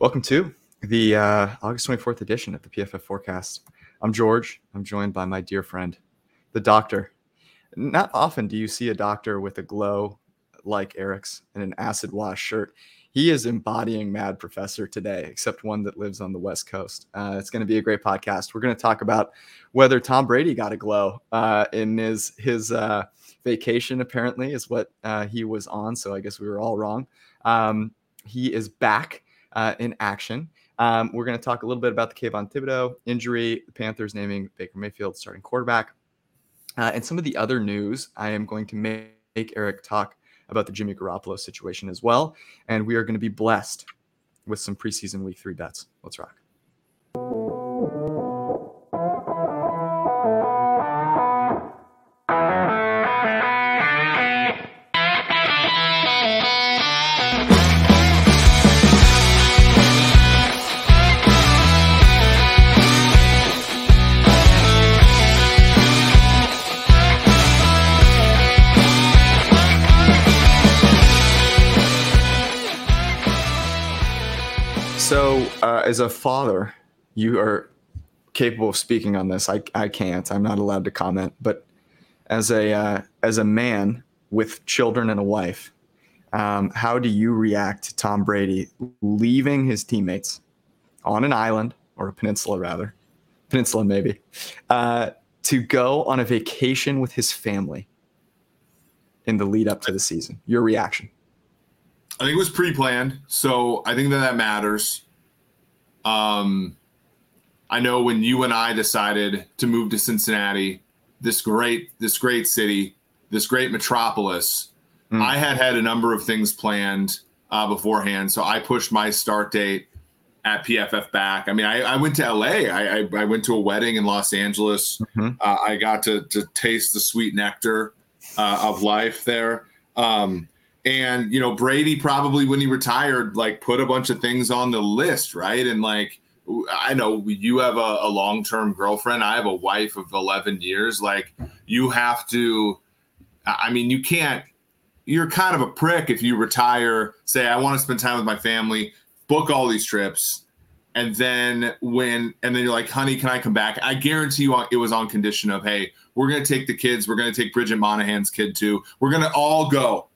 Welcome to the uh, August 24th edition of the PFF Forecast. I'm George. I'm joined by my dear friend, the doctor. Not often do you see a doctor with a glow like Eric's and an acid wash shirt. He is embodying Mad Professor today, except one that lives on the West Coast. Uh, it's going to be a great podcast. We're going to talk about whether Tom Brady got a glow uh, in his his uh, vacation. Apparently, is what uh, he was on. So I guess we were all wrong. Um, he is back uh, in action. Um, we're going to talk a little bit about the Kayvon Thibodeaux injury, the Panthers naming Baker Mayfield starting quarterback, uh, and some of the other news. I am going to make Eric talk about the Jimmy Garoppolo situation as well. And we are going to be blessed with some preseason week three bets. Let's rock. Uh, as a father, you are capable of speaking on this. I, I can't. I'm not allowed to comment. But as a uh, as a man with children and a wife, um, how do you react to Tom Brady leaving his teammates on an island or a peninsula, rather, peninsula maybe, uh, to go on a vacation with his family in the lead up to the season? Your reaction? I think it was pre-planned, so I think that that matters. Um, I know when you and I decided to move to Cincinnati, this great, this great city, this great metropolis, mm. I had had a number of things planned uh, beforehand. So I pushed my start date at PFF back. I mean, I, I went to LA. I, I, I, went to a wedding in Los Angeles. Mm-hmm. Uh, I got to to taste the sweet nectar uh, of life there. Um, and you know, Brady probably when he retired, like put a bunch of things on the list, right? And like I know you have a, a long term girlfriend. I have a wife of 11 years. Like, you have to, I mean, you can't, you're kind of a prick if you retire, say, I want to spend time with my family, book all these trips. And then when, and then you're like, honey, can I come back? I guarantee you it was on condition of, hey, we're going to take the kids. We're going to take Bridget Moynahan's kid too. We're going to all go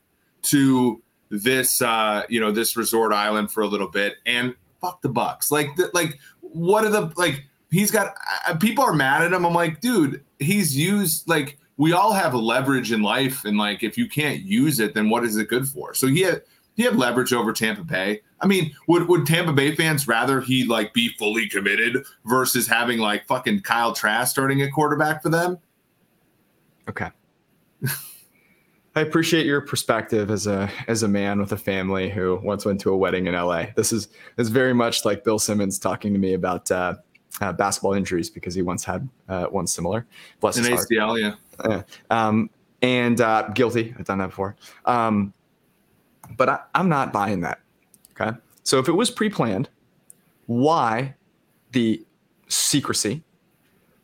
to this uh you know this resort island for a little bit and fuck the bucks. Like the, like what are the like he's got uh, people are mad at him. I'm like dude he's used like we all have leverage in life and like if you can't use it then what is it good for? So he had he had leverage over tampa bay. I mean would would tampa bay fans rather he like be fully committed versus having like fucking kyle trask starting a quarterback for them? Okay I appreciate your perspective as a as a man with a family who once went to a wedding in LA. This is is very much like Bill Simmons talking to me about uh, uh, basketball injuries because he once had uh, one similar. Bless An his ACL, yeah. Um, and uh, guilty. I've done that before. Um, but I, I'm not buying that. Okay. So if it was pre-planned, why the secrecy?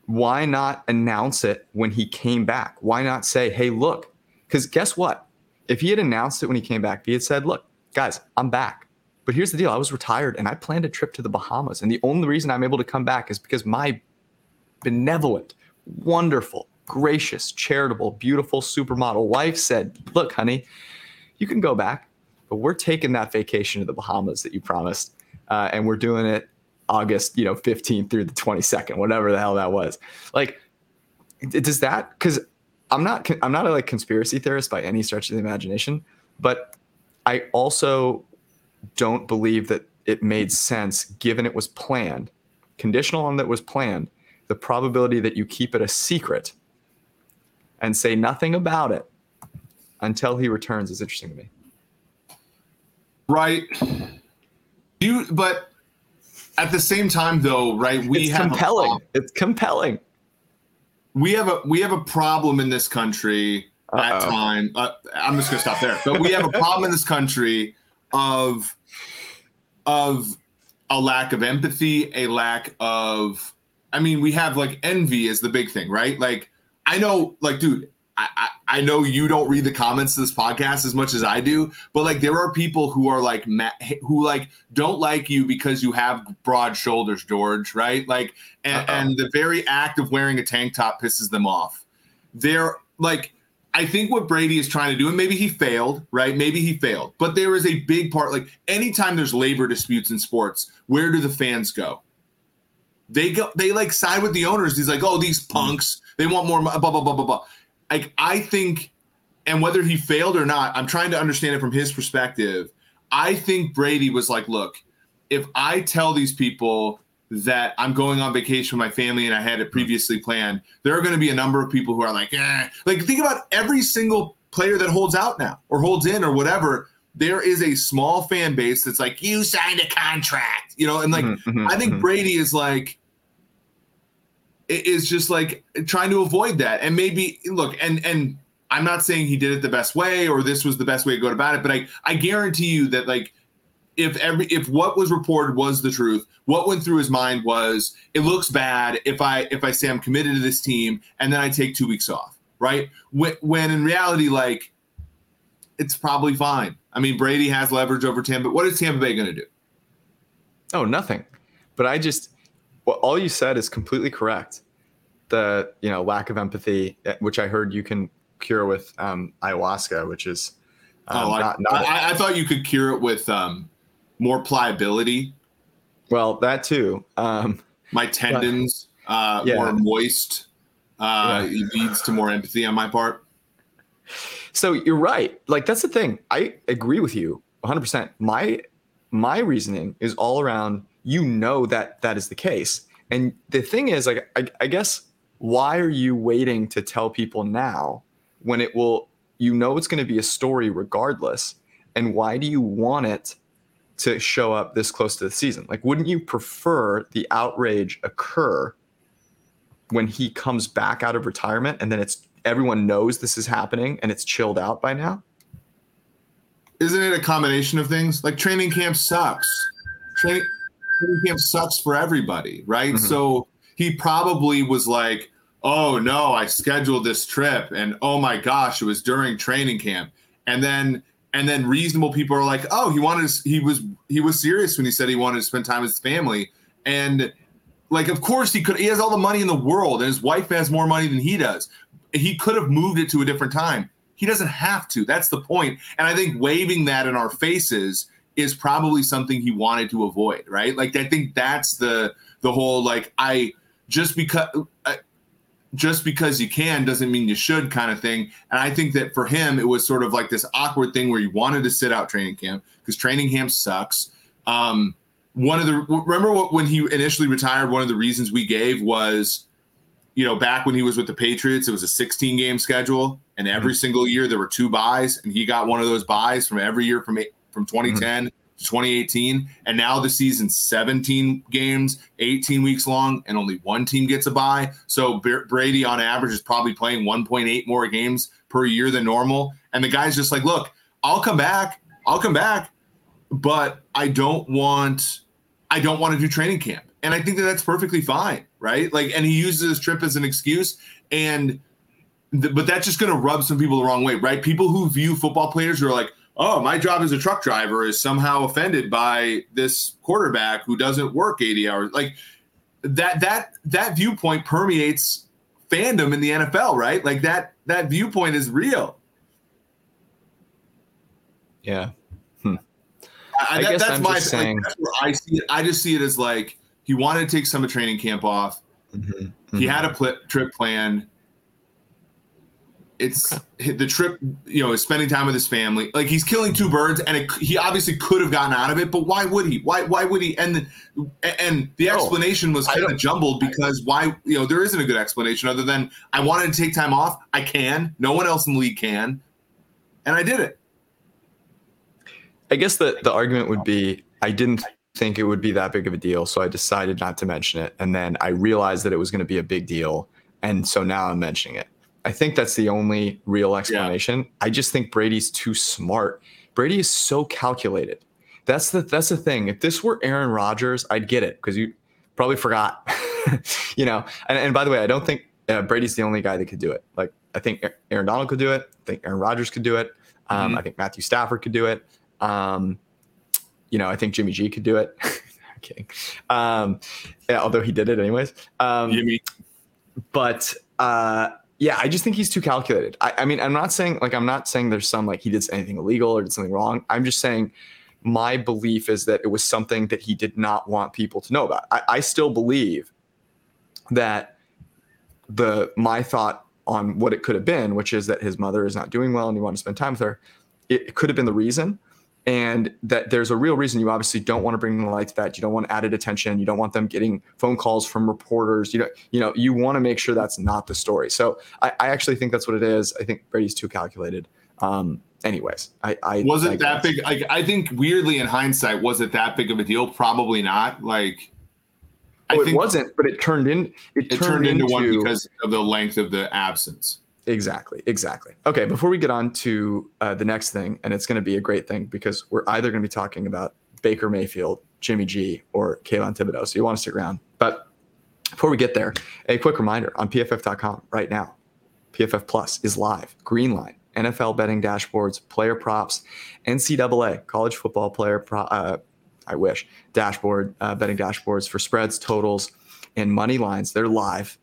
Why not announce it when he came back? Why not say, "Hey, look, because guess what? If he had announced it when he came back, he had said, look, guys, I'm back. But here's the deal I was retired and I planned a trip to the Bahamas. And the only reason I'm able to come back is because my benevolent, wonderful, gracious, charitable, beautiful supermodel wife said, look, honey, you can go back, but we're taking that vacation to the Bahamas that you promised. Uh, and we're doing it August, you know, 15th through the 22nd, whatever the hell that was. Like, does that, because I'm not I'm not a like conspiracy theorist by any stretch of the imagination, but I also don't believe that it made sense given it was planned, conditional on that was planned. The probability that you keep it a secret and say nothing about it until he returns is interesting to me. Right. You but at the same time though, right? We it's have compelling. It's compelling we have a we have a problem in this country Uh-oh. at time. Uh, I'm just gonna stop there. But we have a problem in this country of of a lack of empathy, a lack of. I mean, we have like envy is the big thing, right? Like I know, like, dude, I, I know you don't read the comments to this podcast as much as I do, but like there are people who are like who like don't like you because you have broad shoulders, George, right? Like, and, and the very act of wearing a tank top pisses them off. They're like, I think what Brady is trying to do, and maybe he failed, right? Maybe he failed, but there is a big part. Like, anytime there's labor disputes in sports, where do the fans go? They go, they like side with the owners. He's like, oh, these punks, they want more, blah, blah, blah, blah, blah like I think, and whether he failed or not, I'm trying to understand it from his perspective. I think Brady was like, look, if I tell these people that I'm going on vacation with my family and I had it previously planned, there are going to be a number of people who are like, eh. Like, think about every single player that holds out now or holds in or whatever. There is a small fan base that's like, you signed a contract, you know, and like, mm-hmm, mm-hmm I think mm-hmm. Brady is like, is just like trying to avoid that. And maybe look, and and I'm not saying he did it the best way or this was the best way to go about it, but I I guarantee you that like if every if what was reported was the truth, what went through his mind was it looks bad if I if I say I'm committed to this team and then I take two weeks off, right? When, when in reality, like it's probably fine. I mean, Brady has leverage over Tampa. What is Tampa Bay going to do? Oh, nothing. But I just well, all you said is completely correct. The you know lack of empathy, eh, which I heard you can cure with um, ayahuasca, which is um, oh, not, not I, I, thought you could cure it with um, more pliability. Well, that too. Um, my tendons but, uh, yeah. more moist uh, yeah. leads to more empathy on my part. So you're right. Like that's the thing. I agree with you 100%. My my reasoning is all around you know that that is the case. And the thing is, like, I, I guess, why are you waiting to tell people now when it will, you know, it's going to be a story regardless? And why do you want it to show up this close to the season? Like, wouldn't you prefer the outrage occur when he comes back out of retirement and then it's everyone knows this is happening and it's chilled out by now? Isn't it a combination of things? Like training camp sucks. Training camp sucks for everybody, right? Mm-hmm. So he probably was like, "Oh no, I scheduled this trip, and oh my gosh, it was during training camp." And then and then reasonable people are like, "Oh, he wanted to, he was he was serious when he said he wanted to spend time with his family." And like, of course he could. He has all the money in the world, and his wife has more money than he does. He could have moved it to a different time. He doesn't have to. That's the point. And I think waving that in our faces is probably something he wanted to avoid, right? Like I think that's the the whole like I just because uh, just because you can doesn't mean you should kind of thing. And I think that for him it was sort of like this awkward thing where he wanted to sit out training camp because training camp sucks. Um, one of the remember what when he initially retired, one of the reasons we gave was you know, back when he was with the Patriots, it was a 16 game schedule, and every mm-hmm. single year there were two buys, and he got one of those buys from every year from from 2010 mm-hmm. to 2018. And now the season's 17 games, 18 weeks long, and only one team gets a bye. So Brady, on average, is probably playing 1.8 more games per year than normal. And the guy's just like, look, I'll come back. I'll come back. But I don't want. I don't want to do training camp. And I think that that's perfectly fine, right? Like, and he uses his trip as an excuse. And, but that's just going to rub some people the wrong way, right? People who view football players are like, oh, my job as a truck driver is somehow offended by this quarterback who doesn't work 80 hours. Like that that that viewpoint permeates fandom in the NFL, right? Like that that viewpoint is real. Yeah. Hmm. I, I that, guess that's I'm my just saying. Like, that's where I see it. I just see it as like he wanted to take some of training camp off. Mm-hmm. Mm-hmm. He had a pl- trip planned it's okay. the trip, you know, is spending time with his family. Like he's killing two birds, and it, he obviously could have gotten out of it, but why would he? Why why would he? And the, and the explanation was kind of jumbled because why? You know, there isn't a good explanation other than I wanted to take time off. I can. No one else in the league can, and I did it. I guess the the argument would be I didn't think it would be that big of a deal, so I decided not to mention it, and then I realized that it was going to be a big deal, and so now I'm mentioning it. I think that's the only real explanation. Yeah. I just think Brady's too smart. Brady is so calculated. That's the that's the thing. If this were Aaron Rodgers, I'd get it because you probably forgot. you know, and, and by the way, I don't think uh, Brady's the only guy that could do it. Like I think Aaron Donald could do it. I think Aaron Rodgers could do it. Um, Mhm. I think Matthew Stafford could do it. Um, you know, I think Jimmy G could do it. I'm kidding. Um, yeah, although he did it anyways. Um, Jimmy, but uh, yeah, I just think he's too calculated. I, I mean, I'm not saying like I'm not saying there's some like he did anything illegal or did something wrong. I'm just saying my belief is that it was something that he did not want people to know about. I, I still believe that the my thought on what it could have been, which is that his mother is not doing well and he wanted to spend time with her, it, it could have been the reason. And that there's a real reason you obviously don't want to bring the light to that. You don't want added attention. You don't want them getting phone calls from reporters. You know, you know, you want to make sure that's not the story. So I, I actually think that's what it is. I think Brady's too calculated. Um, anyways, I, I wasn't I that big? Like, I think weirdly in hindsight, was it that big of a deal? Probably not. Like, I Oh, it wasn't, but it turned in. It, it turned into one because of the length of the absence. Exactly, exactly. Okay, before we get on to uh, the next thing, and it's going to be a great thing because we're either going to be talking about Baker Mayfield, Jimmy G, or Kayvon Thibodeaux. So you want to stick around. But before we get there, a quick reminder on PFF.com right now. PFF Plus is live. Green line, NFL betting dashboards, player props, NCAA college football player pro. Uh, I wish dashboard uh, betting dashboards for spreads, totals, and money lines. They're live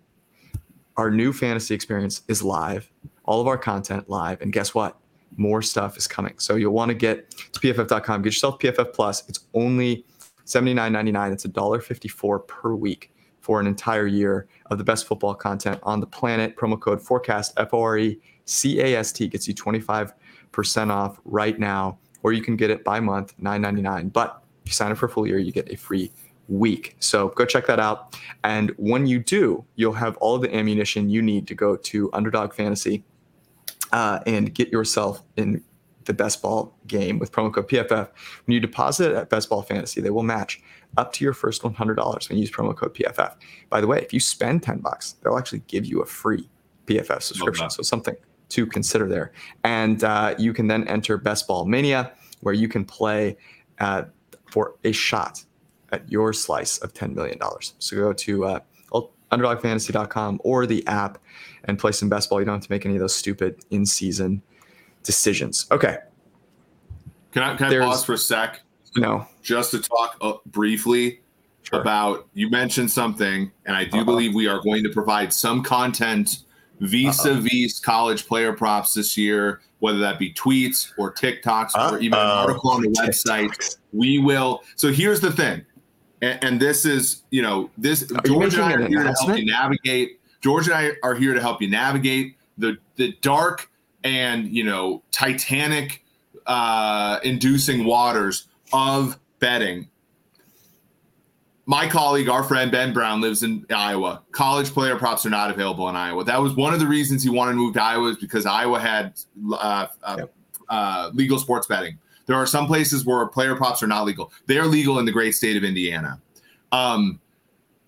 our new fantasy experience is live, all of our content live, and guess what? More stuff is coming. So you'll want to get to pff.com, get yourself PFF Plus. It's only $79.99. It's $1.54 per week for an entire year of the best football content on the planet. Promo code forecast F O R E C A S T gets you 25% off right now, or you can get it by month, $9.99. But if you sign up for a full year, you get a free week. So go check that out. And when you do, you'll have all the ammunition you need to go to Underdog Fantasy uh, and get yourself in the best ball game with promo code PFF. When you deposit at Best Ball Fantasy, they will match up to your first $100 when you use promo code PFF. By the way, if you spend 10 bucks, they'll actually give you a free PFF subscription. So something to consider there. And uh, you can then enter Best Ball Mania, where you can play uh, for a shot at your slice of $10 million. So go to uh, underdogfantasy.com or the app and play some best ball. You don't have to make any of those stupid in season decisions. Okay. Can I, can I pause for a sec No. just to talk uh, briefly Sure. about you mentioned something, and I do Uh-oh. believe we are going to provide some content vis-a-vis college player props this year, whether that be tweets or TikToks or even an article on the website. TikToks. We will. So here's the thing, and, and this is you know this Are George and I are an here to help you navigate. George and I are here to help you navigate the the dark and you know Titanic uh, inducing waters of betting. My colleague, our friend Ben Brown, lives in Iowa. College player props are not available in Iowa. That was one of the reasons he wanted to move to Iowa, is because Iowa had uh, uh, Yep. uh, legal sports betting. There are some places where player props are not legal. They are legal in the great state of Indiana. Um,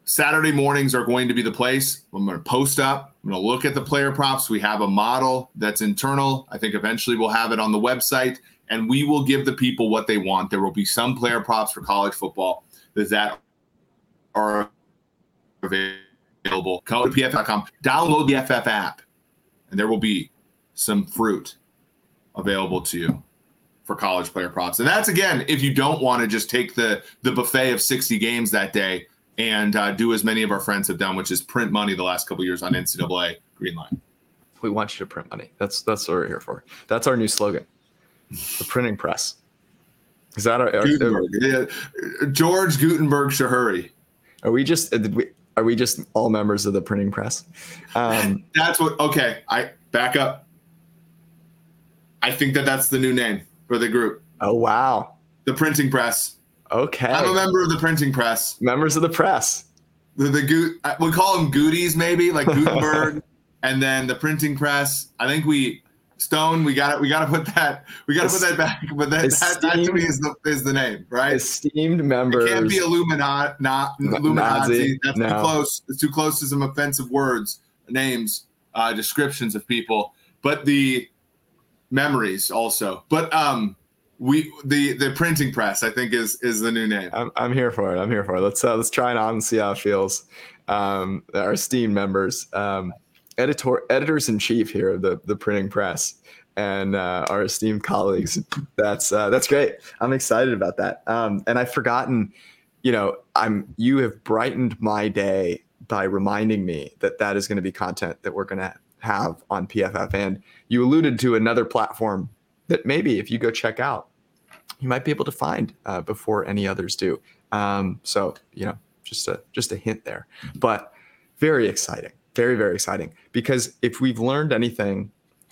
Saturday mornings are going to be the place. I'm going to post up. I'm going to look at the player props. We have a model that's internal. I think eventually we'll have it on the website, and we will give the people what they want. There will be some player props for college football that are available. Go to pf.com, download the FF app, and there will be some fruit available to you for college player props. And that's again, if you don't want to just take the the buffet of 60 games that day and uh, do as many of our friends have done, which is print money the last couple years on NCAA Green Line. We want you to print money. That's that's what we're here for. That's our new slogan. The printing press. Is that our, are, Gutenberg, yeah. George Gutenberg Chahrouri. are we just did we, are we just all members of the printing press? Um, That's what. Okay, I back up. I think that that's the new name for the group, oh wow. the printing press. Okay. I'm a member of the printing press. Members of the press. The, the we call them Gooties, maybe like Gutenberg, and then the printing press. I think we Stone. We got it. We got to put that. We got to put that back. But that, that, that to me is the is the name, right? Esteemed members. It can't be Illuminati. Not Illuminati. That's no. too close. It's too close to some offensive words, names, uh, descriptions of people. But the memories also. But um, we the the printing press. I think is is the new name. I'm, I'm here for it. I'm here for it. Let's uh, let's try it on and see how it feels. Um, our esteemed members. Um, editor editors in chief here of the the printing press and uh, our esteemed colleagues. That's uh, that's great. I'm excited about that. Um, and I've forgotten, you know, I'm you have brightened my day by reminding me that that is going to be content that we're going to have on PFF. And you alluded to another platform that maybe if you go check out, you might be able to find uh, before any others do. Um, so you know, just a just a hint there, but very exciting, very very exciting. Because if we've learned anything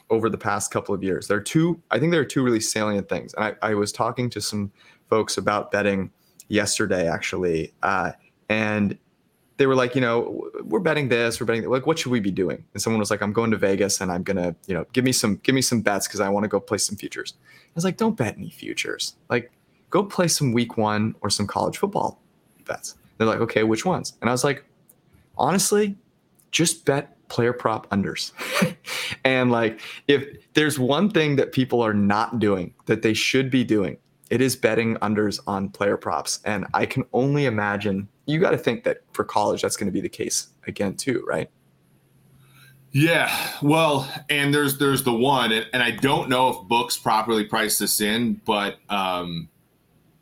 over the past couple of years, there are two. I think there are two really salient things. And I, I was talking to some folks about betting yesterday, actually, uh, and they were like, you know, we're betting this, we're betting like, what should we be doing? And someone was like, I'm going to Vegas and I'm gonna, you know, give me some, give me some bets because I want to go play some futures. I was like, don't bet any futures. Like, go play some week one or some college football bets. They're like, okay, which ones? And I was like, honestly, just bet player prop unders. and like, if there's one thing that people are not doing that they should be doing, it is betting unders on player props. And I can only imagine you got to think that for college, that's going to be the case again, too, right? Yeah, well, and there's there's the one, and, and I don't know if books properly price this in, but um,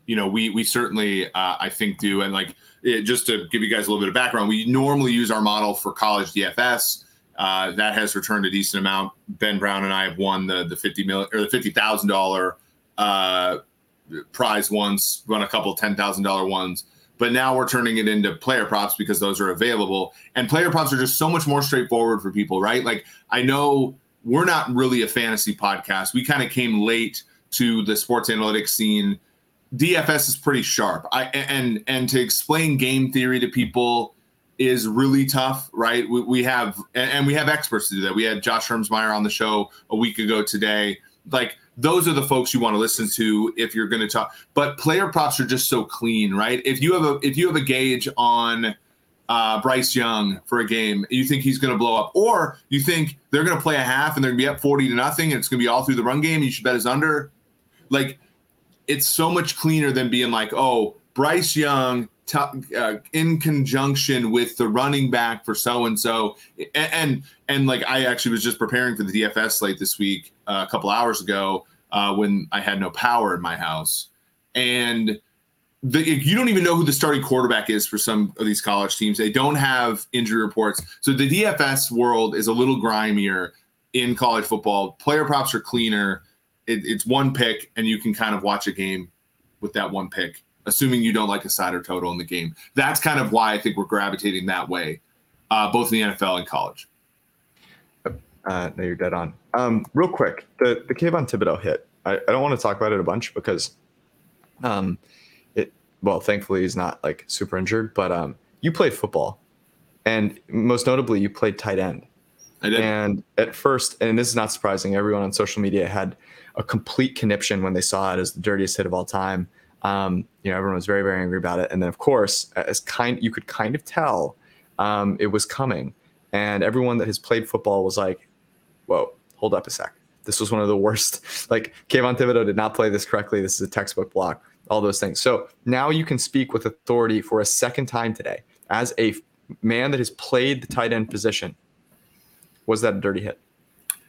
you know, we we certainly uh, I think do, and like it, just to give you guys a little bit of background, we normally use our model for college DFS. Uh, that has returned a decent amount. Ben Brown and I have won the the fifty million or the fifty thousand uh, prize ones, run a couple ten thousand dollar ones. But now we're turning it into player props because those are available. And player props are just so much more straightforward for people right? Like i know we're not really a fantasy podcast. We kind of came late to the sports analytics scene. Dfs is pretty sharp. I and and to explain game theory to people is really tough right? We, we have and we have experts to do that. We had josh hermsmeyer on the show a week ago today. Like those are the folks you want to listen to if you're going to talk. But player props are just so clean, right? If you have a if you have a gauge on uh, Bryce Young for a game, you think he's going to blow up, or you think they're going to play a half and they're going to be up forty to nothing, and it's going to be all through the run game. You should bet his under. Like, it's so much cleaner than being like, oh, Bryce Young T- uh, in conjunction with the running back for so and so, and and like I actually was just preparing for the DFS slate this week uh, a couple hours ago uh, when I had no power in my house, and the, you don't even know who the starting quarterback is for some of these college teams. They don't have injury reports, so the DFS world is a little grimier in college football. Player props are cleaner. It, it's one pick, and you can kind of watch a game with that one pick assuming you don't like a side or total in the game. That's kind of why I think we're gravitating that way, uh, both in the NFL and college. Uh, no, you're dead on. Um, real quick, the the Kayvon Thibodeaux hit. I, I don't want to talk about it a bunch because, um, it well, thankfully he's not like super injured. But um, you played football, and most notably, you played tight end. I did. And at first, and this is not surprising, everyone on social media had a complete conniption when they saw it as the dirtiest hit of all time. Um, you know, everyone was very, very angry about it. And then, of course, as kind, you could kind of tell um, it was coming. And everyone that has played football was like, "Whoa, hold up a sec. This was one of the worst. Like, Kayvon Thibodeaux did not play this correctly. This is a textbook block. All those things. So now you can speak with authority for a second time today as a man that has played the tight end position. Was that a dirty hit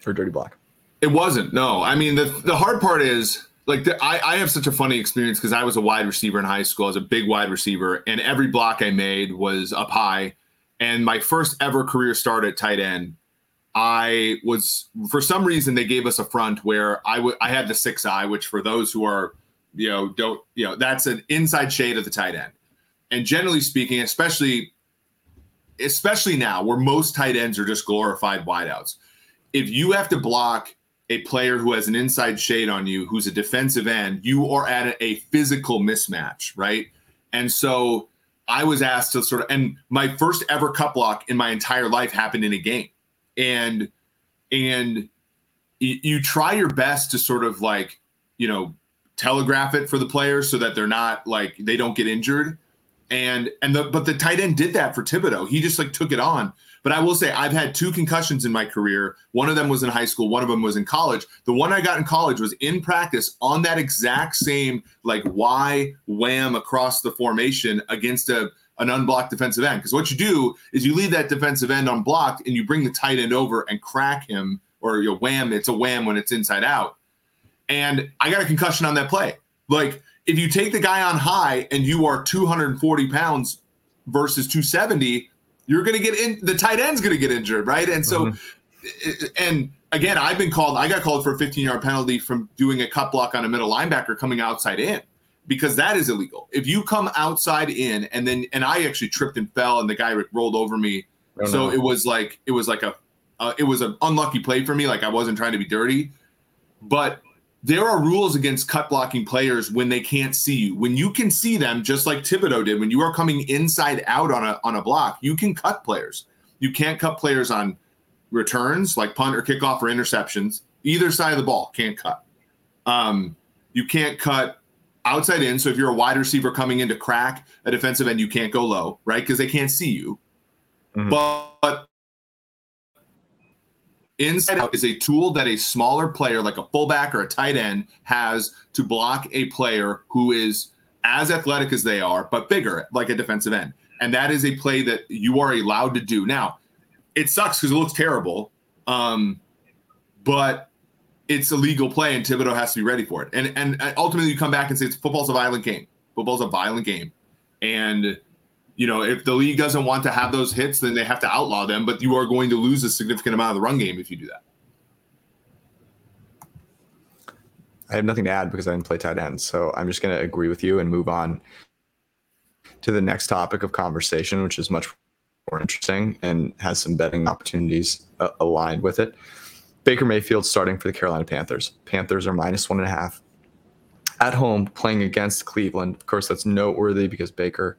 or dirty block? It wasn't. No, I mean the the hard part is like the, I, I have such a funny experience because I was a wide receiver in high school. I was a big wide receiver, and every block I made was up high. And my first ever career start at tight end, I was for some reason they gave us a front where I I had the six eye, which for those who are you know don't you know that's an inside shade of the tight end. And generally speaking, especially especially now where most tight ends are just glorified wideouts, if you have to block a player who has an inside shade on you, who's a defensive end, you are at a physical mismatch, right? And so I was asked to sort of, and my first ever cut block in my entire life happened in a game, and and you try your best to sort of like you know telegraph it for the players so that they're not like they don't get injured And and the but the tight end did that for Thibodeaux. He just like took it on. But I will say I've had two concussions in my career. One of them was in high school, one of them was in college. The one I got in college was in practice on that exact same like Y wham across the formation against a an unblocked defensive end. Because what you do is you leave that defensive end unblocked and you bring the tight end over and crack him or you wham. It's a wham when it's inside out. And I got a concussion on that play. Like if you take the guy on high and you are 240 pounds versus 270, you're going to get in. The tight end's going to get injured, right? And so, mm-hmm. and again, I've been called. I got called for a 15 yard penalty from doing a cut block on a middle linebacker coming outside in because that is illegal. If you come outside in and then and I actually tripped and fell and the guy rolled over me, oh, so no. it was like it was like a uh, it was an unlucky play for me. Like I wasn't trying to be dirty, but there are rules against cut blocking players when they can't see you. When you can see them, just like Thibodeaux did, when you are coming inside out on a on a block, you can cut players. You can't cut players on returns like punt or kickoff or interceptions. Either side of the ball can't cut. Um, you can't cut outside in. So if you're a wide receiver coming in to crack a defensive end, you can't go low, right? Because they can't see you. Mm-hmm. But Inside out is a tool that a smaller player, like a fullback or a tight end, has to block a player who is as athletic as they are, but bigger, like a defensive end. And that is a play that you are allowed to do. Now, it sucks because it looks terrible, um, but it's a legal play, and Thibodeaux has to be ready for it. And and ultimately, you come back and say, it's "Football's a violent game. Football's a violent game," and you know, if the league doesn't want to have those hits, then they have to outlaw them. But you are going to lose a significant amount of the run game if you do that. I have nothing to add because I didn't play tight end. So I'm just going to agree with you and move on to the next topic of conversation, which is much more interesting and has some betting opportunities uh, aligned with it. Baker Mayfield starting for the Carolina Panthers. Panthers are minus one and a half at home playing against Cleveland. Of course, that's noteworthy because Baker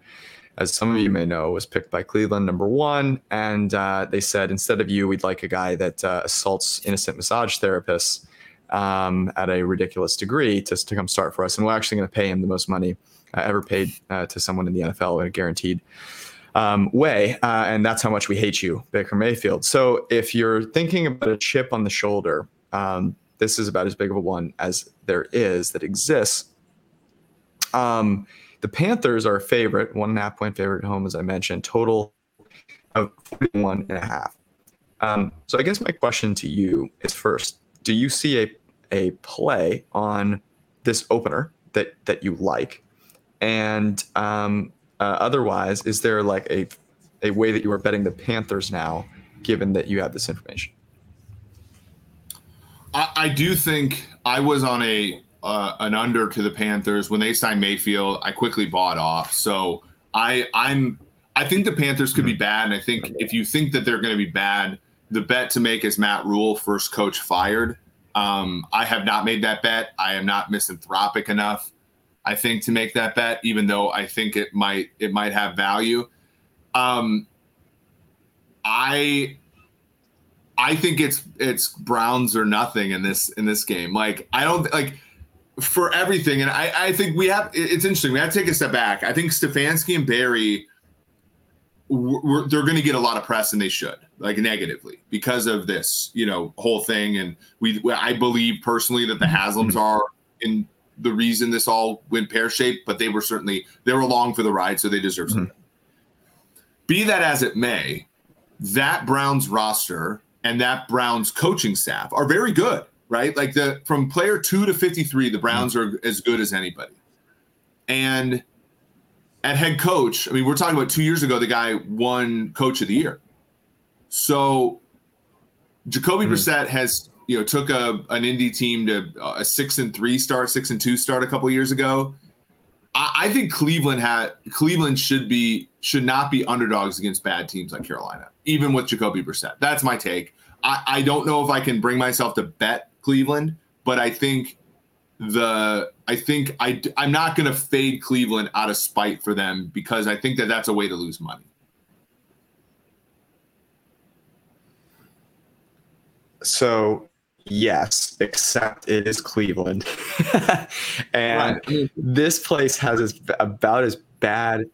as some of you may know, was picked by Cleveland number one. And uh, they said, instead of you, we'd like a guy that uh, assaults innocent massage therapists um, at a ridiculous degree to, to come start for us. And we're actually going to pay him the most money uh, ever paid uh, to someone in the NFL in a guaranteed um, way. Uh, and that's how much we hate you, Baker Mayfield. So if you're thinking about a chip on the shoulder, um, this is about as big of a one as there is that exists. Um, the Panthers are a favorite, one and a half point favorite at home, as I mentioned, total of 41 and a half. Um, so I guess my question to you is first, do you see a, a play on this opener that, that you like? And um, uh, otherwise, is there like a, a way that you are betting the Panthers now, given that you have this information? I, I do think I was on a uh, an under to the Panthers when they signed Mayfield. I quickly bought off. So I I'm I think the Panthers could be bad, and I think if you think that they're going to be bad, the bet to make is Matt Rhule first coach fired. Um, I have not made that bet. I am not misanthropic enough, I think, to make that bet, even though I think it might it might have value. Um, I I think it's it's Browns or nothing in this in this game. Like I don't like for everything. And I, I think we have, it's interesting. We have to take a step back. I think Stefanski and Barry, they're going to get a lot of press and they should like negatively because of this, you know, whole thing. And we, I believe personally that the Haslams are in the reason this all went pear shaped, but they were certainly, they were along for the ride. So they deserve something. Mm-hmm. Be that as it may, that Browns roster and that Browns coaching staff are very good right? Like the from player two to 53, the Browns are as good as anybody. And at head coach, I mean, we're talking about two years ago, the guy won coach of the year. So Jacoby mm-hmm. Brissett has, you know, took a an Indy team to a six and three start, six and two start a couple years ago. I, I think Cleveland had Cleveland should be should not be underdogs against bad teams like Carolina, even with Jacoby Brissett. That's my take. I, I don't know if I can bring myself to bet Cleveland, but I think the I think I I'm not going to fade Cleveland out of spite for them because I think that that's a way to lose money. So yes, except it is Cleveland, and right. this place has as, about as bad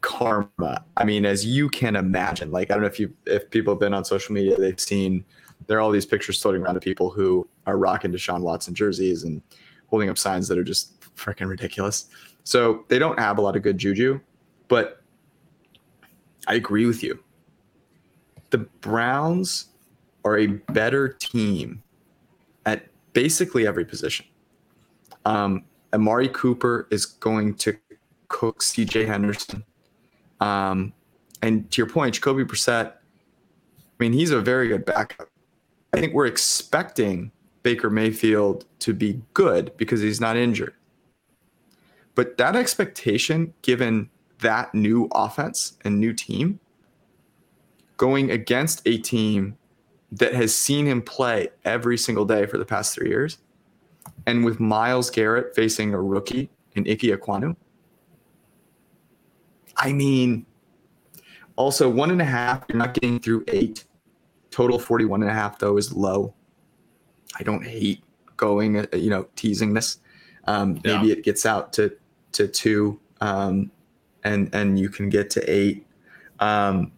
karma. I mean, as you can imagine, like I don't know if you if people have been on social media, they've seen there are all these pictures floating around of people who are rocking Deshaun Watson jerseys and holding up signs that are just freaking ridiculous. So they don't have a lot of good juju, but I agree with you. The Browns are a better team at basically every position. Um, Amari Cooper is going to cook CJ Henderson. Um, and to your point, Jacoby Brissett, I mean, he's a very good backup. I think we're expecting Baker Mayfield to be good because he's not injured. But that expectation, given that new offense and new team, going against a team that has seen him play every single day for the past three years, and with Myles Garrett facing a rookie in Ike Ekwonu, I mean, also one and a half, you're not getting through eight. Total 41 and a half, though, is low. I don't hate going, uh, you know, teasing this. Um, maybe yeah. it gets out to to two, um, and and you can get to eight. Um,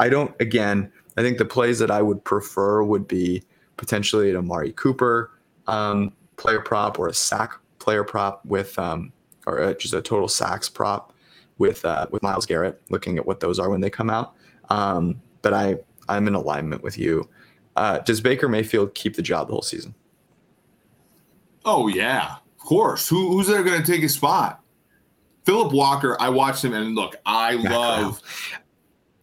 I don't. Again, I think the plays that I would prefer would be potentially an Amari Cooper um, player prop or a sack player prop with, um, or a, just a total sacks prop with uh, with Myles Garrett. Looking at what those are when they come out. Um, but I I'm in alignment with you. Uh, does Baker Mayfield keep the job the whole season? Oh yeah, of course. Who, who's there going to take his spot? Phillip Walker. I watched him, and look, I love,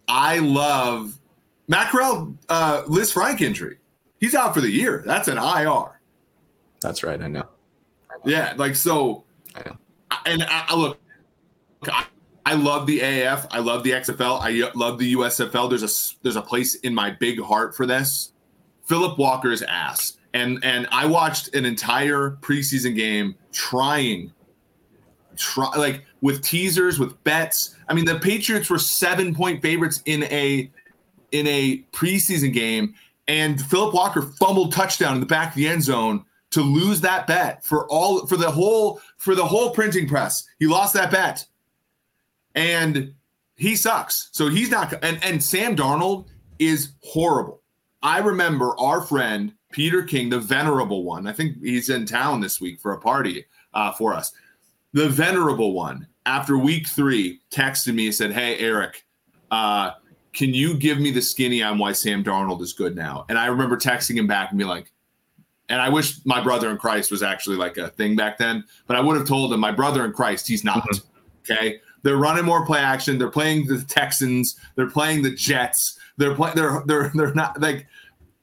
I love Matt Corral, uh, Lisfranc injury. He's out for the year. That's an IR. That's right. I know. Yeah, like so. I know. And I, I look, I, love the AAF. I love the XFL. I love the USFL. There's a there's a place in my big heart for this. Phillip Walker's ass. And and I watched an entire preseason game trying try like with teasers, with bets. I mean, the Patriots were 7-point favorites in a in a preseason game and Phillip Walker fumbled touchdown in the back of the end zone to lose that bet for all for the whole for the whole printing press. He lost that bet. And he sucks. So he's not and and Sam Darnold is horrible. I remember our friend Peter King, the venerable one. I think he's in town this week for a party uh, for us. The venerable one, after week three, texted me and said, "Hey Eric, uh, can you give me the skinny on why Sam Darnold is good now?" And I remember texting him back and be like, and I wish my brother in Christ was actually like a thing back then, but I would have told him, my brother in Christ, he's not. Mm-hmm. Okay. They're running more play action. They're playing the Texans. They're playing the Jets. They're playing. They're they're they're not like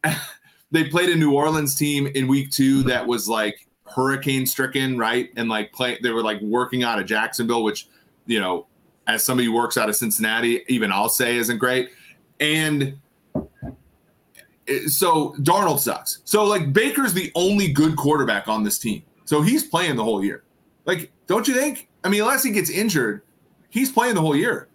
they played a New Orleans team in week two that was like hurricane stricken, right? And like play, they were like working out of Jacksonville, which you know, as somebody who works out of Cincinnati, even I'll say isn't great. And so Darnold sucks. So like Baker's the only good quarterback on this team. So he's playing the whole year. Like, don't you think? I mean, unless he gets injured, he's playing the whole year.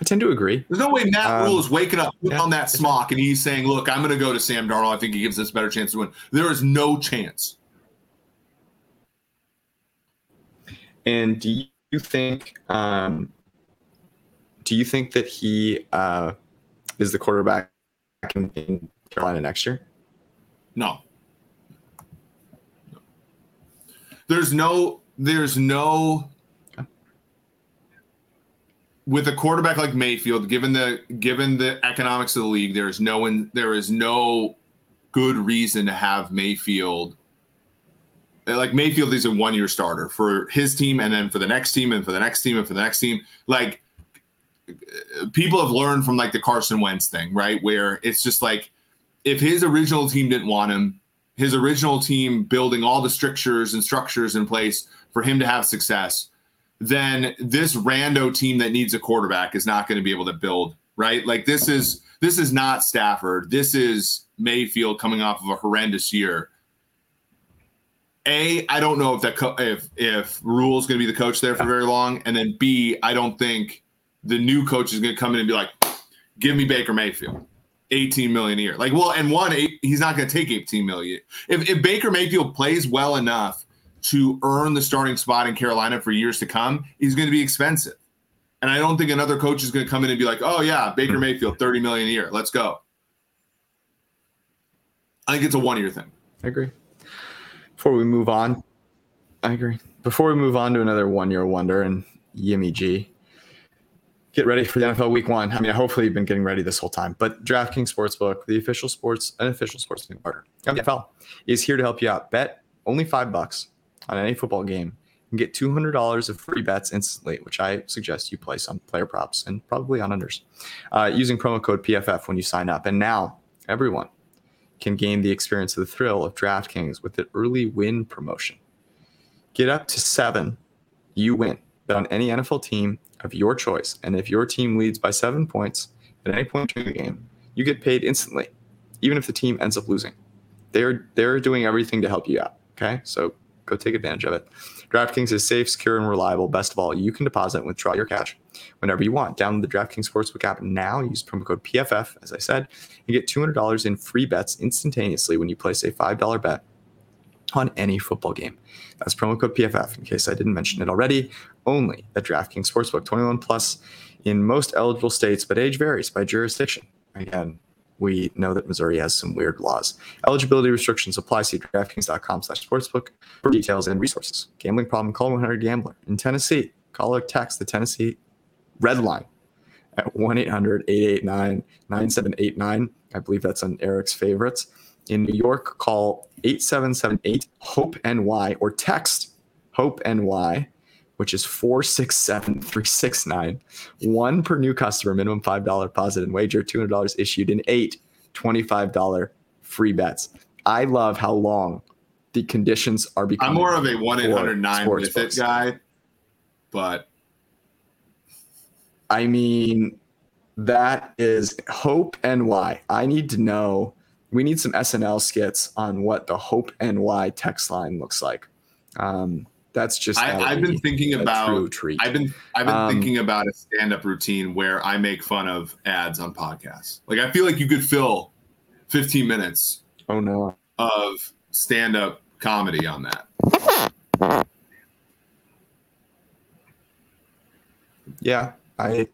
I tend to agree. There's no way Matt um, Rhule is waking up yeah, on that smock and he's saying, "Look, I'm going to go to Sam Darnold. I think he gives us a better chance to win." There is no chance. And do you think? Um, do you think that he uh, is the quarterback in Carolina next year? No. There's no. There's no with a quarterback like Mayfield, given the given the economics of the league, there is no one there is no good reason to have Mayfield. Like Mayfield is a one year starter for his team, and then for the next team, and for the next team, and for the next team. Like people have learned from like the Carson Wentz thing, right? Where it's just like if his original team didn't want him, his original team building all the strictures and structures in place for him to have success then this rando team that needs a quarterback is not going to be able to build, right? Like this is this is not Stafford. This is Mayfield coming off of a horrendous year. A, I don't know if that co- if if Rhule's going to be the coach there for very long, and then B, I don't think the new coach is going to come in and be like, "Give me Baker Mayfield, 18 million a year." Like, well, and one, he's not going to take 18 million. If if Baker Mayfield plays well enough to earn the starting spot in Carolina for years to come he's going to be expensive. And I don't think another coach is going to come in and be like, "Oh yeah, Baker. Mayfield, 30 million a year. Let's go." I think it's a one-year thing. I agree. Before we move on, I agree. Before we move on to another one-year wonder and Yimmy G, get ready for the NFL Week One. I mean, hopefully you've been getting ready this whole time. But DraftKings Sportsbook, the official sports, and unofficial sports partner of the NFL, is here to help you out. Bet only five bucks on any football game and get $200 of free bets instantly, which I suggest you place on player props and probably on unders uh, using promo code PFF when you sign up. And now everyone can gain the experience of the thrill of DraftKings with the early win promotion. Get up to seven, you win. Bet on any NFL team of your choice. And if your team leads by seven points at any point during the game, you get paid instantly, even if the team ends up losing. They're they're doing everything to help you out. Okay. So go take advantage of it. DraftKings is safe, secure, and reliable. Best of all, you can deposit and withdraw your cash whenever you want. Download the DraftKings Sportsbook app now. Use promo code PFF, as I said, and get $200 in free bets instantaneously when you place a $5 bet on any football game. That's promo code PFF, in case I didn't mention it already. Only at DraftKings Sportsbook, 21 plus in most eligible states, but age varies by jurisdiction. Again, we know that Missouri has some weird laws. Eligibility restrictions apply. See DraftKings.com slash sportsbook for details and resources. Gambling problem, call 100 Gambler. In Tennessee, call or text the Tennessee Red Line at 1 800 889 9789. I believe that's on Eric's favorites. In New York, call 8778 HOPE NY or text HOPE NY which is 467369. One per new customer, minimum $5 deposit and wager, $200 issued in eight $25 free bets. I love how long the conditions are becoming. I'm more of a 1 809 with it guy, but. I mean, that is hope and why. I need to know. We need some SNL skits on what the hope and why text line looks like. Um, that's just I, have been thinking about I've been I've been um, thinking about a stand-up routine where I make fun of ads on podcasts. Like I feel like you could fill 15 minutes oh no of stand-up comedy on that. Yeah, I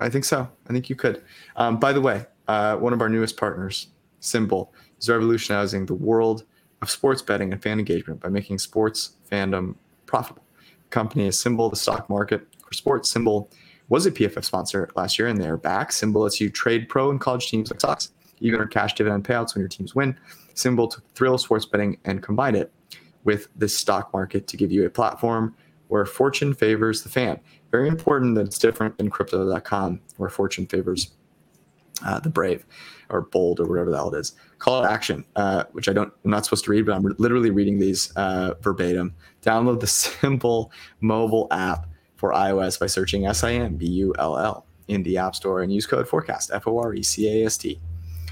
I think so. I think you could. Um, by the way, uh, one of our newest partners, SimBull, is revolutionizing the world of sports betting and fan engagement by making sports fandom profitable. company is SimBull, the stock market for sports. SimBull was a PFF sponsor last year, and they're back. SimBull lets you trade pro and college teams like stocks, even earn cash dividend payouts when your teams win. SimBull took the thrill of sports betting and combined it with the stock market to give you a platform where fortune favors the fan. Very important that it's different than crypto.com, where fortune favors uh, the brave or bold or whatever the hell it is. Call to action, uh, which I don't, I'm not supposed to read, but I'm re- literally reading these uh, verbatim. Download the SimBull mobile app for iOS by searching S-I-M-B-U-L-L in the App Store and use code Forecast F O R E C A S T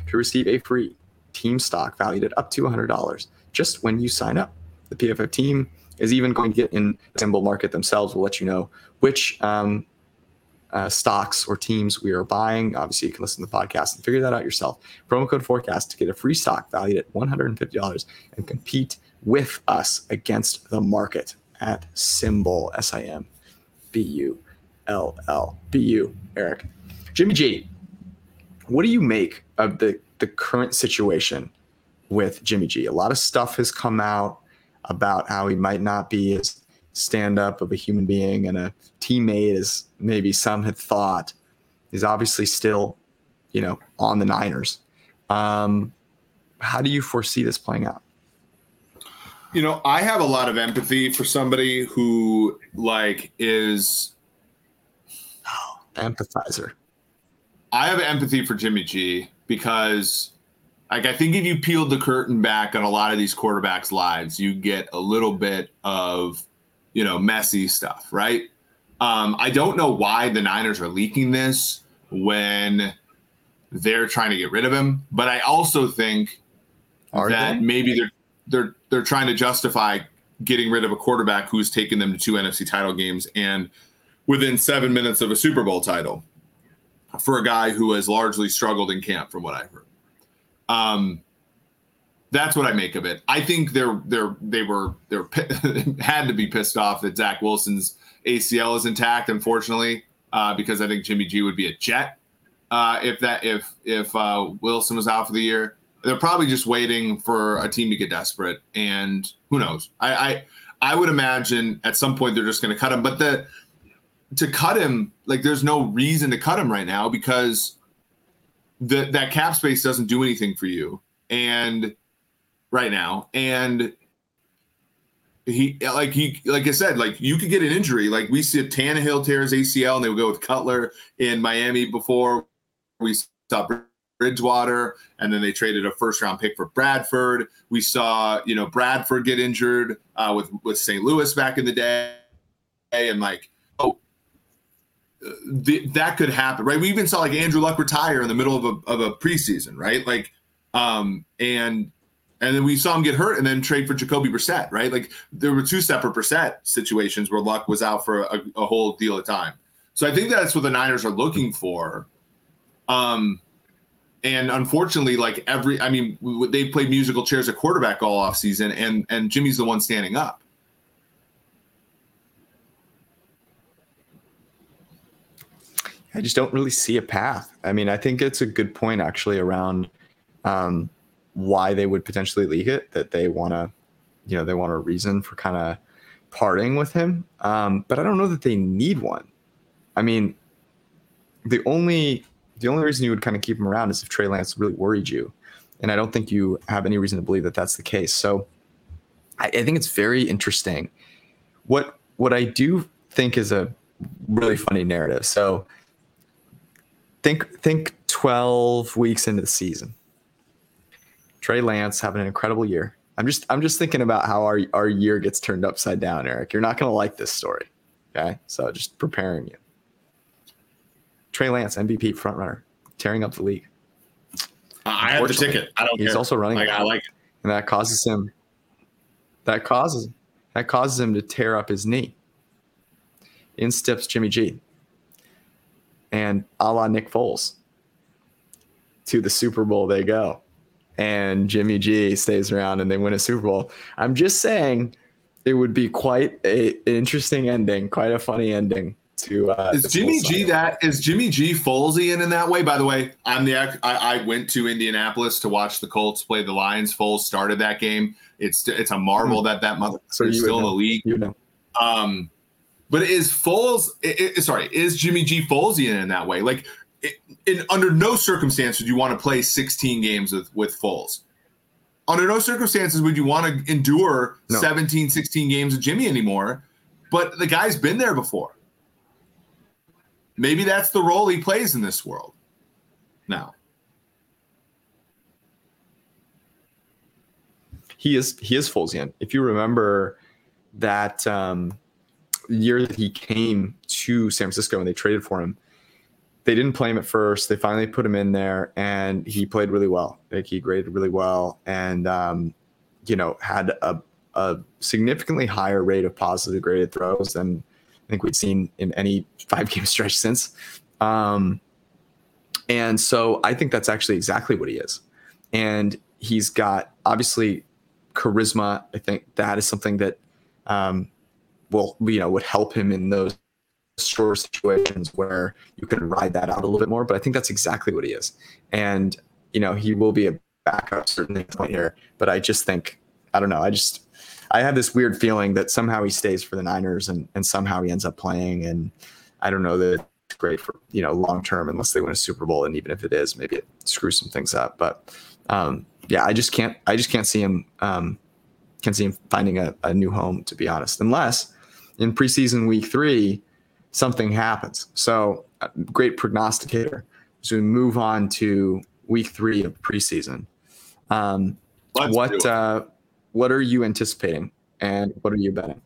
to receive a free team stock valued at up to $100 just when you sign up. The PFF team is even going to get in the SimBull market themselves. We'll let you know which um, uh, stocks or teams we are buying. Obviously, you can listen to the podcast and figure that out yourself. Promo code forecast to get a free stock valued at $150 and compete with us against the market at SimBull S I M B U L L B U, Eric. Jimmy G, what do you make of the, the current situation with Jimmy G? A lot of stuff has come out about how he might not be as stand up of a human being and a teammate as maybe some had thought is obviously still, you know, on the Niners. Um, how do you foresee this playing out? You know, I have a lot of empathy for somebody who like is oh, empathizer. I have empathy for Jimmy G because like I think if you peeled the curtain back on a lot of these quarterbacks' lives, you get a little bit of you know, messy stuff, right? Um, I don't know why the Niners are leaking this when they're trying to get rid of him, but I also think are that they? maybe they're they're they're trying to justify getting rid of a quarterback who's taken them to two NFC title games and within seven minutes of a Super Bowl title for a guy who has largely struggled in camp, from what I've heard. Um, that's what I make of it. I think they're they're they were they're had to be pissed off that Zach Wilson's ACL is intact, unfortunately, uh, because I think Jimmy G would be a jet uh, if that if if uh, Wilson was out for the year. They're probably just waiting for a team to get desperate, and who knows? I I, I would imagine at some point they're just going to cut him, but the to cut him like there's no reason to cut him right now because the that cap space doesn't do anything for you, and right now, and he like he like I said, like you could get an injury. Like we see Tannehill tears ACL, and they would go with Cutler in Miami before we saw Bridgewater, and then they traded a first round pick for Bradford. We saw you know Bradford get injured uh, with with St. Louis back in the day, and like oh. That could happen, right? We even saw like Andrew Luck retire in the middle of a, of a preseason, right? Like, um, and and then we saw him get hurt and then trade for Jacoby Brissett, right? Like there were two separate Brissett situations where Luck was out for a, a whole deal of time. So I think that's what the Niners are looking for. Um, and unfortunately, like every, I mean, they played musical chairs at quarterback all off season, and and Jimmy's the one standing up. I just don't really see a path. I mean, I think it's a good point actually around um, why they would potentially leak it that they want to you know they want a reason for kind of parting with him. Um, but i don't know that they need one. I mean the only the only reason you would kind of keep him around is if trey lance really worried you. And i don't think you have any reason to believe that that's the case. So i, I think it's very interesting. What what i do think is a really funny narrative. So think think 12 weeks into the season Trey Lance having an incredible year. I'm just I'm just thinking about how our our year gets turned upside down, Eric. You're not going to like this story. Okay, so just preparing you. Trey Lance, MVP frontrunner, tearing up the league. I have the ticket. I don't. He's care. also running. Like, I like it, and that causes him. That causes that causes him to tear up his knee. In steps Jimmy G. And a la Nick Foles. To the Super Bowl they go and Jimmy G stays around and they win a Super Bowl. I'm just saying it would be quite a, an interesting ending, quite a funny ending to. Uh, is Jimmy G that is Jimmy G Folesian in that way? By the way, I'm the I, I went to Indianapolis to watch the Colts play the Lions. Foles started that game. It's it's a marvel mm-hmm. that that mother so is still in the league. You know. Um, but is Foles? It, it, sorry, is Jimmy G Folesian in that way? Like in, under no circumstances would you want to play 16 games with, with Foles. Under no circumstances would you want to endure no. 17, 16 games with Jimmy anymore. But the guy's been there before. Maybe that's the role he plays in this world now. He is he is Folesian. If you remember that um, year that he came to San Francisco and they traded for him, they didn't play him at first. They finally put him in there, and he played really well. Like he graded really well, and um, you know had a, a significantly higher rate of positive graded throws than I think we'd seen in any five game stretch since. Um, and so I think that's actually exactly what he is. And he's got obviously charisma. I think that is something that um, will you know would help him in those short situations where you can ride that out a little bit more. But I think that's exactly what he is. And, you know, he will be a backup certainly point here. But I just think, I don't know, I just I have this weird feeling that somehow he stays for the Niners and, and somehow he ends up playing. And I don't know that it's great for, you know, long term unless they win a Super Bowl. And even if it is, maybe it screws some things up. But um, yeah, I just can't I just can't see him um, can't see him finding a, a new home, to be honest. Unless in preseason week three, something happens. So, great prognosticator. So we move on to week three of preseason. Um, what uh, what are you anticipating, and what are you betting?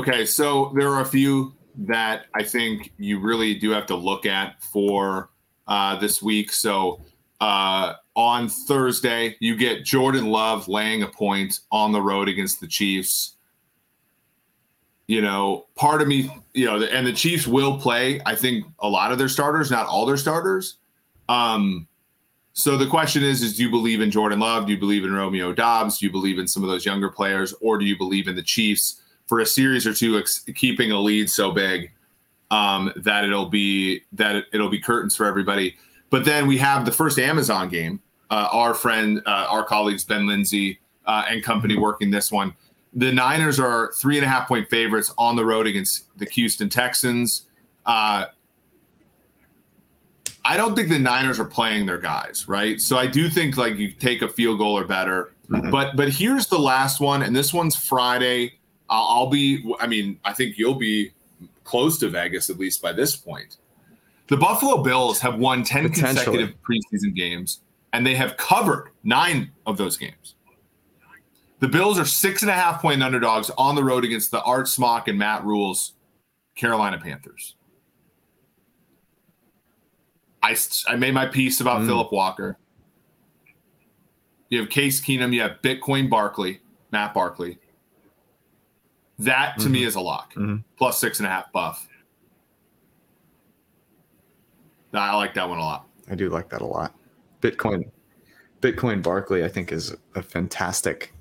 Okay, so there are a few that I think you really do have to look at for uh, this week. So uh, on Thursday, you get Jordan Love laying a point on the road against the Chiefs you know, part of me, you know, and the Chiefs will play, I think, a lot of their starters, not all their starters. Um, So the question is: Is do you believe in Jordan Love? Do you believe in Romeo Doubs? Do you believe in some of those younger players, or do you believe in the Chiefs for a series or two, ex- keeping a lead so big um, that it'll be that it, will be curtains for everybody? But then we have the first Amazon game. Uh, our friend, uh, our colleagues Ben Linsey uh, and company working this one. The Niners are three and a half point favorites on the road against the Houston Texans. Uh, I don't think the Niners are playing their guys, right? So I do think like you take a field goal or better. Mm-hmm. But but here's the last one, and this one's Friday. I'll, I'll be. I mean, I think you'll be close to Vegas at least by this point. The Buffalo Bills have won ten consecutive preseason games, and they have covered nine of those games. The Bills are six and a half point underdogs on the road against the Art Smock and Matt Rhule's Carolina Panthers. I, I made my piece about mm. Phillip Walker. You have Case Keenum, you have Bitcoin Barkley, Matt Barkley. That to mm-hmm. me is a lock. Mm-hmm. Plus six and a half buff. I like that one a lot. I do like that a lot. Bitcoin, Bitcoin Barkley, I think is a fantastic,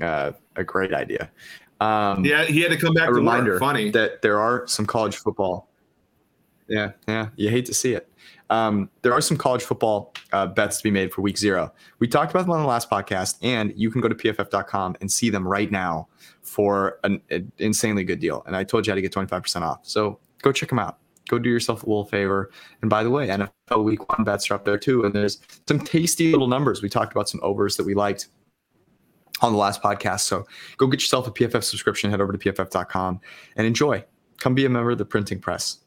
uh, a great idea. Um, yeah, he had to come back. A reminder, funny that there are some college football. Yeah, yeah, you hate to see it. Um, there are some college football uh, bets to be made for week zero. We talked about them on the last podcast, and you can go to pff.com and see them right now for an, an insanely good deal. And I told you how to get 25% off. So go check them out. Go do yourself a little favor. And by the way, NFL week one bets are up there too. And there's some tasty little numbers. We talked about some overs that we liked on the last podcast. So go get yourself a PFF subscription, head over to pff.com and enjoy. Come be a member of the printing press.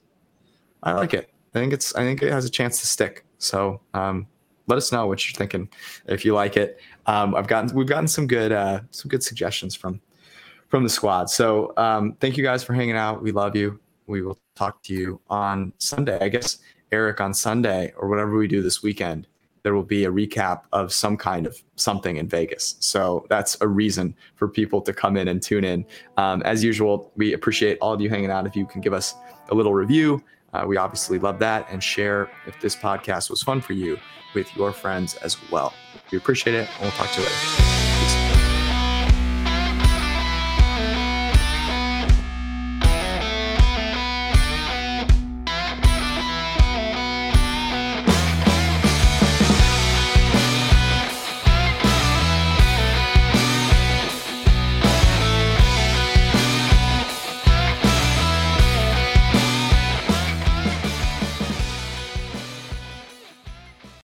I like it. I think it's I think it has a chance to stick. So um, let us know what you're thinking if you like it. Um, I've gotten we've gotten some good uh, some good suggestions from from the squad. So um, thank you guys for hanging out. We love you. We will talk to you on Sunday. I guess Eric on Sunday or whatever we do this weekend. There will be a recap of some kind of something in Vegas. So that's a reason for people to come in and tune in. Um, as usual, we appreciate all of you hanging out. If you can give us a little review, uh, we obviously love that and share if this podcast was fun for you with your friends as well. We appreciate it and we'll talk to you later.